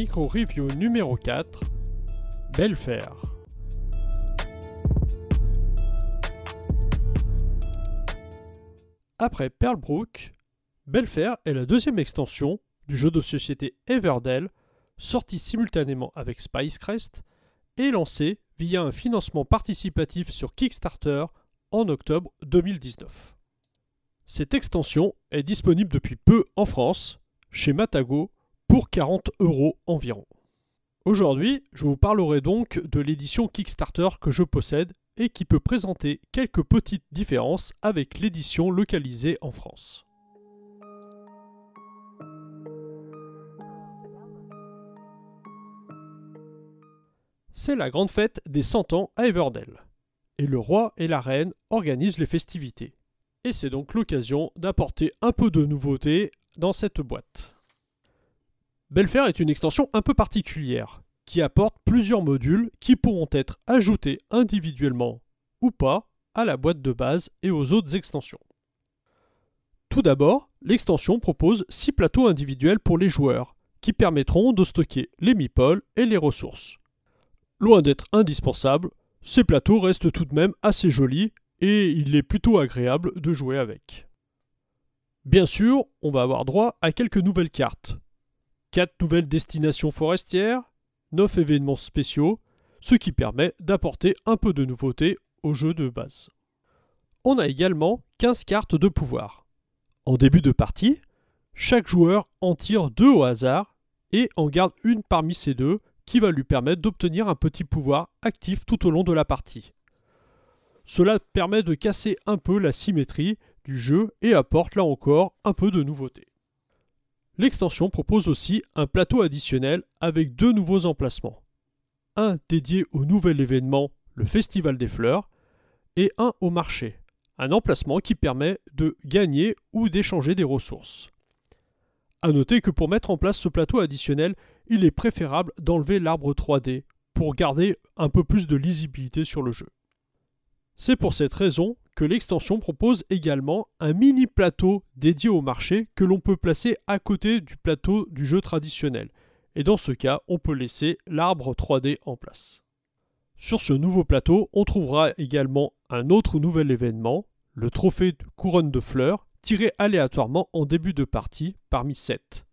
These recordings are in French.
Micro Review numéro 4 Belfair. Après Pearlbrook, Belfair est la deuxième extension du jeu de société Everdell, sorti simultanément avec Spicecrest et lancé via un financement participatif sur Kickstarter en octobre 2019. Cette extension est disponible depuis peu en France, chez Matago, pour 40 euros environ. Aujourd'hui, je vous parlerai donc de l'édition Kickstarter que je possède et qui peut présenter quelques petites différences avec l'édition localisée en France. C'est la grande fête des 100 ans à Everdell, et le roi et la reine organisent les festivités. Et c'est donc l'occasion d'apporter un peu de nouveauté dans cette boîte. Belfair est une extension un peu particulière, qui apporte plusieurs modules qui pourront être ajoutés individuellement ou pas à la boîte de base et aux autres extensions. Tout d'abord, l'extension propose 6 plateaux individuels pour les joueurs, qui permettront de stocker les meeples et les ressources. Loin d'être indispensable, ces plateaux restent tout de même assez jolis et il est plutôt agréable de jouer avec. Bien sûr, on va avoir droit à quelques nouvelles cartes. 4 nouvelles destinations forestières, 9 événements spéciaux, ce qui permet d'apporter un peu de nouveauté au jeu de base. On a également 15 cartes de pouvoir. En début de partie, chaque joueur en tire deux au hasard et en garde une parmi ces deux qui va lui permettre d'obtenir un petit pouvoir actif tout au long de la partie. Cela permet de casser un peu la symétrie du jeu et apporte là encore un peu de nouveauté. L'extension propose aussi un plateau additionnel avec deux nouveaux emplacements. Un dédié au nouvel événement, le Festival des Fleurs, et un au marché, un emplacement qui permet de gagner ou d'échanger des ressources. A noter que pour mettre en place ce plateau additionnel, il est préférable d'enlever l'arbre 3D pour garder un peu plus de lisibilité sur le jeu. C'est pour cette raison l'extension propose également un mini plateau dédié au marché que l'on peut placer à côté du plateau du jeu traditionnel. Et dans ce cas, on peut laisser l'arbre 3D en place. Sur ce nouveau plateau, on trouvera également un autre nouvel événement, le trophée de couronne de fleurs, tiré aléatoirement en début de partie parmi 7.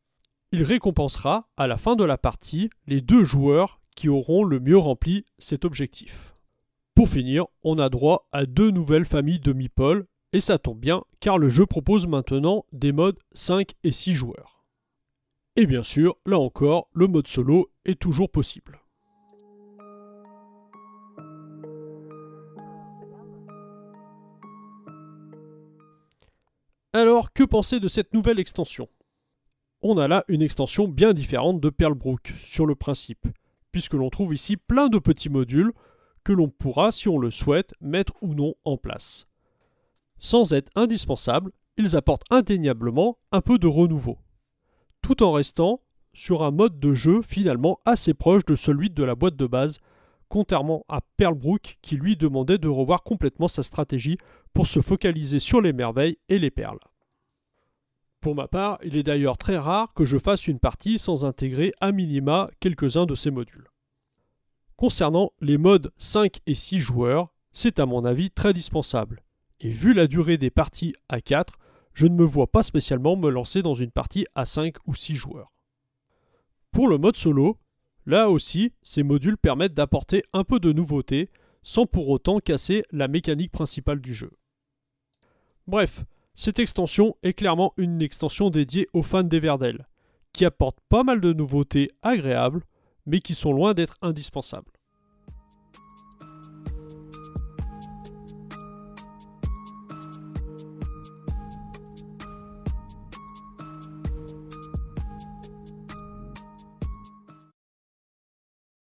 Il récompensera à la fin de la partie les deux joueurs qui auront le mieux rempli cet objectif. Pour finir, on a droit à deux nouvelles familles de meeple, et ça tombe bien car le jeu propose maintenant des modes 5 et 6 joueurs. Et bien sûr, là encore, le mode solo est toujours possible. Alors, que penser de cette nouvelle extension? On a là une extension bien différente de Pearlbrook sur le principe, puisque l'on trouve ici plein de petits modules que l'on pourra, si on le souhaite, mettre ou non en place. Sans être indispensables, ils apportent indéniablement un peu de renouveau, tout en restant sur un mode de jeu finalement assez proche de celui de la boîte de base, contrairement à Pearlbrook qui lui demandait de revoir complètement sa stratégie pour se focaliser sur les merveilles et les perles. Pour ma part, il est d'ailleurs très rare que je fasse une partie sans intégrer à minima quelques-uns de ces modules. Concernant les modes 5 et 6 joueurs, c'est à mon avis très dispensable. Et vu la durée des parties à 4, je ne me vois pas spécialement me lancer dans une partie à 5 ou 6 joueurs. Pour le mode solo, là aussi, ces modules permettent d'apporter un peu de nouveauté sans pour autant casser la mécanique principale du jeu. Bref, cette extension est clairement une extension dédiée aux fans d'Everdell, qui apporte pas mal de nouveautés agréables mais qui sont loin d'être indispensables.